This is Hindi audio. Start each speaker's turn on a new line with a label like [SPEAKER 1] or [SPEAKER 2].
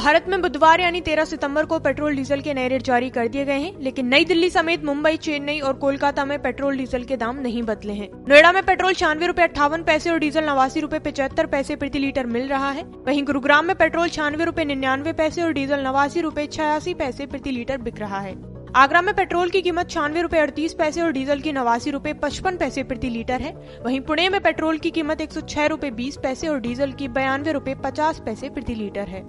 [SPEAKER 1] भारत में बुधवार यानी 13 सितंबर को पेट्रोल, डीजल के नए रेट जारी कर दिए गए हैं, लेकिन नई दिल्ली समेत मुंबई, चेन्नई और कोलकाता में पेट्रोल, डीजल के दाम नहीं बदले हैं। नोएडा में पेट्रोल छियानवे रूपए अट्ठावन पैसे और डीजल नवासी रूपए पचहत्तर पैसे प्रति लीटर मिल रहा है। वहीं गुरुग्राम में पेट्रोल छियानवे रूपए निन्यानवे पैसे और डीजल नवासी रूपए छियासी पैसे प्रति लीटर बिक रहा है। आगरा में पेट्रोल की कीमत छियानवे रूपए अड़तीस पैसे और डीजल की नवासी रूपए पचपन पैसे प्रति लीटर है। वहीं पुणे में पेट्रोल की कीमत एक सौ छह रूपए बीस पैसे और डीजल की बयानवे रूपए पचास पैसे प्रति लीटर है।